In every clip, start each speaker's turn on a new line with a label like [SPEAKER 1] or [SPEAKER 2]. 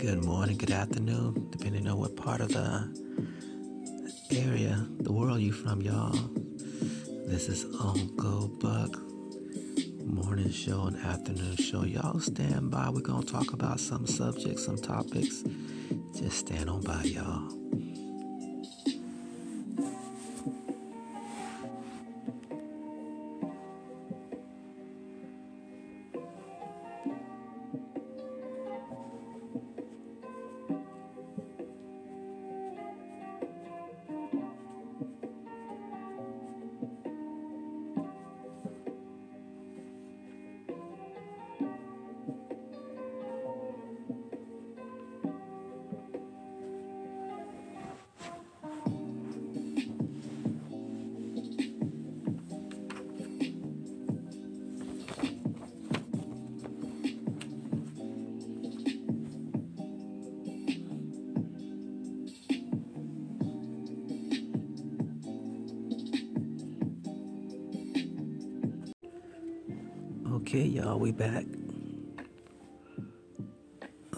[SPEAKER 1] good morning, good afternoon, depending on what part of the area, the world you from, y'all. This is Uncle Buck morning show and afternoon show. Y'all stand by. We're gonna talk about some subjects, some topics. Just stand on by, y'all. Okay, y'all, we back.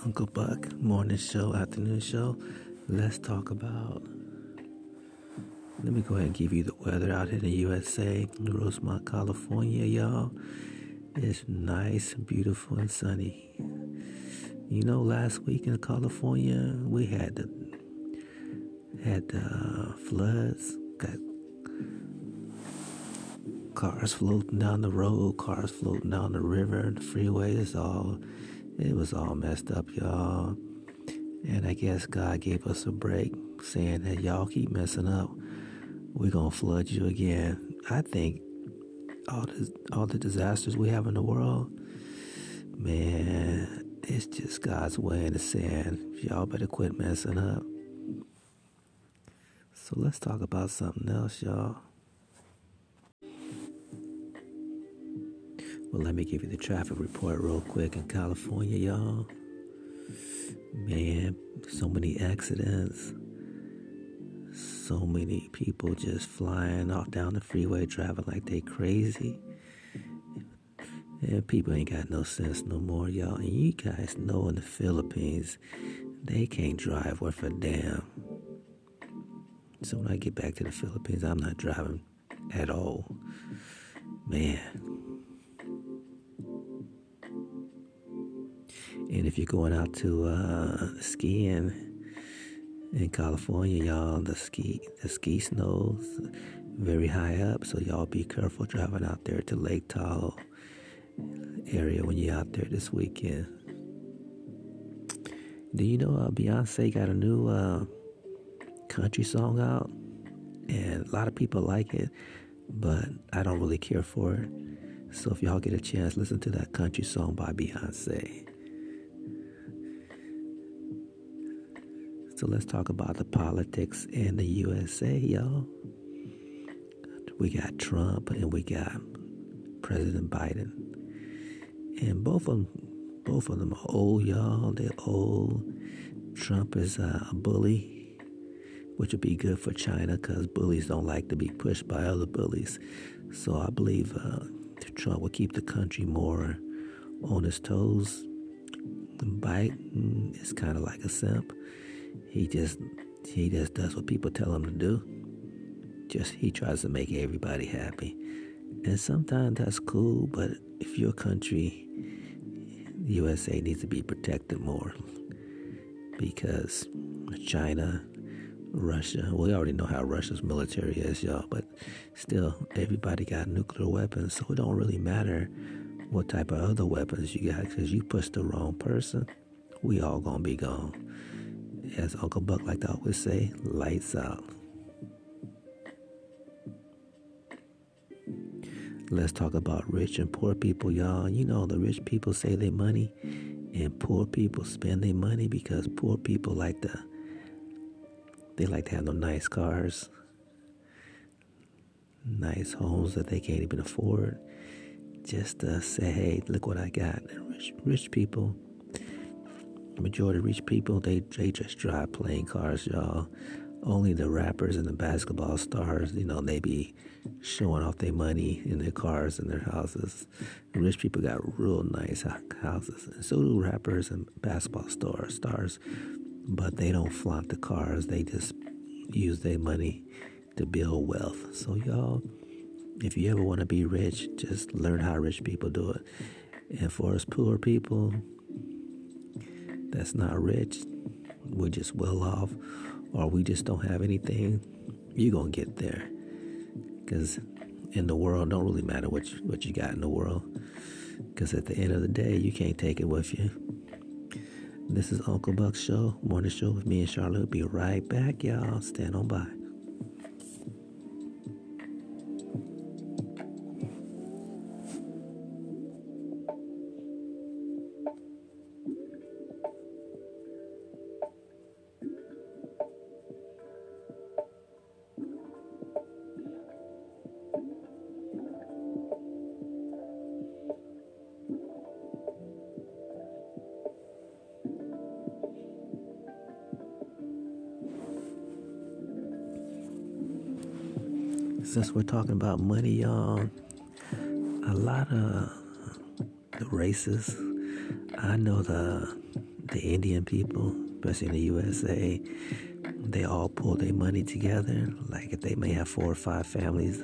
[SPEAKER 1] Uncle Buck, morning show, afternoon show. Let's talk about. Let me go ahead and give you the weather out here in the USA, Rosemont, California, y'all. It's nice, beautiful, and sunny. You know, last week in California, we had the had the floods, got cars floating down the road, cars floating down the river, the freeway is all, it was all messed up, y'all. And I guess God gave us a break, saying that y'all keep messing up, we're gonna flood you again. I think all the all the disasters we have in the world, man, it's just God's way the sand. Y'all better quit messing up. So let's talk about something else, y'all. Well, let me give you the traffic report real quick in California, y'all. Man, so many accidents. So many people just flying off down the freeway, driving like they crazy. And people ain't got no sense no more, y'all. And you guys know in the Philippines, they can't drive worth a damn. So when I get back to the Philippines, I'm not driving at all. Man, And if you're going out to uh, skiing in California, y'all, the ski the ski snows very high up, so y'all be careful driving out there to Lake Tahoe area when you're out there this weekend. Do you know uh, Beyonce got a new uh, country song out, and a lot of people like it, but I don't really care for it. So if y'all get a chance, listen to that country song by Beyonce. So let's talk about the politics in the USA, y'all. We got Trump and we got President Biden. And both of them, both of them are old, y'all. They're old. Trump is a bully, which would be good for China because bullies don't like to be pushed by other bullies. So I believe uh, Trump will keep the country more on his toes. Biden is kind of like a simp. He just he just does what people tell him to do. Just he tries to make everybody happy. And sometimes that's cool, but if your country USA needs to be protected more because China, Russia, we already know how Russia's military is, y'all, but still everybody got nuclear weapons, so it don't really matter what type of other weapons you got because you push the wrong person, we all gonna be gone as Uncle Buck like to always say, lights out. Let's talk about rich and poor people, y'all. You know, the rich people save their money and poor people spend their money because poor people like to they like to have no nice cars, nice homes that they can't even afford. Just to say, hey, look what I got. And rich rich people majority of rich people, they, they just drive plain cars, y'all. only the rappers and the basketball stars, you know, they be showing off their money in their cars and their houses. Rich people got real nice houses, and so do rappers and basketball stars. Stars, but they don't flaunt the cars. They just use their money to build wealth. So y'all, if you ever want to be rich, just learn how rich people do it. And for us poor people, that's not rich. We're just well off or we just don't have anything, you're going to get there. Because in the world, don't really matter what you, what you got in the world. Because at the end of the day, you can't take it with you. This is Uncle Buck's show, morning show with me and Charlotte. Be right back, y'all. Stand on by. Since we're talking about money, y'all, a lot of the races, I know the the Indian people, especially in the USA, they all pull their money together. Like if they may have four or five families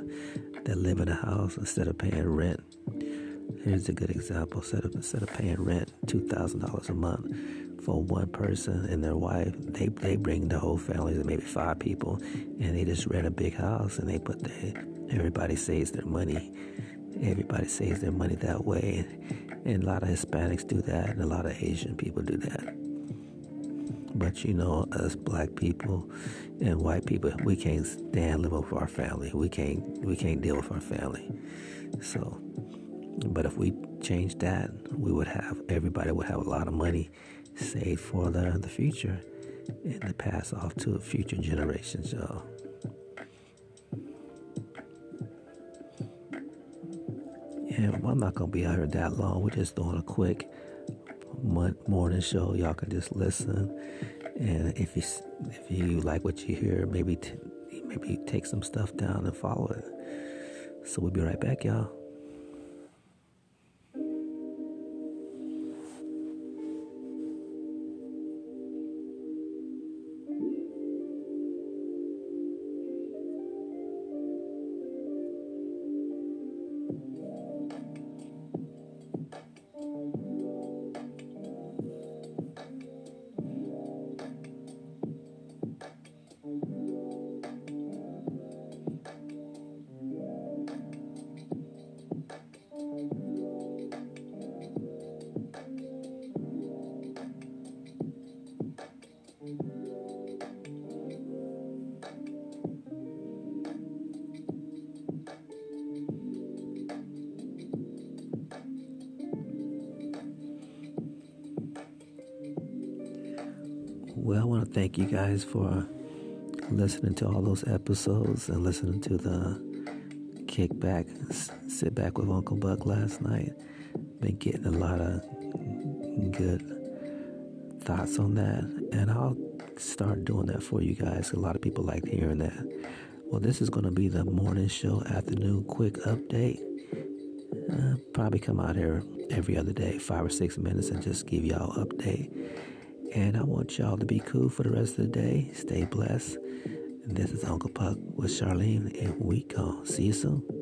[SPEAKER 1] that live in a house instead of paying rent. Here's a good example. Instead of instead of paying rent two thousand dollars a month, for one person and their wife. They they bring the whole family, maybe five people, and they just rent a big house and they put the everybody saves their money. Everybody saves their money that way, and, a lot of Hispanics do that, and a lot of Asian people do that. But you know, us black people and white people, we can't stand living with our family. We can't we can't deal with our family. So, but if we change that, we would have everybody would have a lot of money saved for the, the future and to pass off to future generations, y'all. I'm not gonna be out here that long. We're just doing a quick morning show. Y'all can just listen, and if you if you like what you hear, maybe t- maybe take some stuff down and follow it. So we'll be right back, y'all. Well, I want to thank you guys for listening to all those episodes and listening to the kickback, sit back with Uncle Buck last night. Been getting a lot of good thoughts on that, and I'll start doing that for you guys. A lot of people like hearing that. Well, this is going to be the morning show, afternoon quick update. Uh, probably come out here every other day, five or six minutes, and just give y'all update. And I want y'all to be cool for the rest of the day. Stay blessed. This is Uncle Buck with Charlene, and we go. See you soon.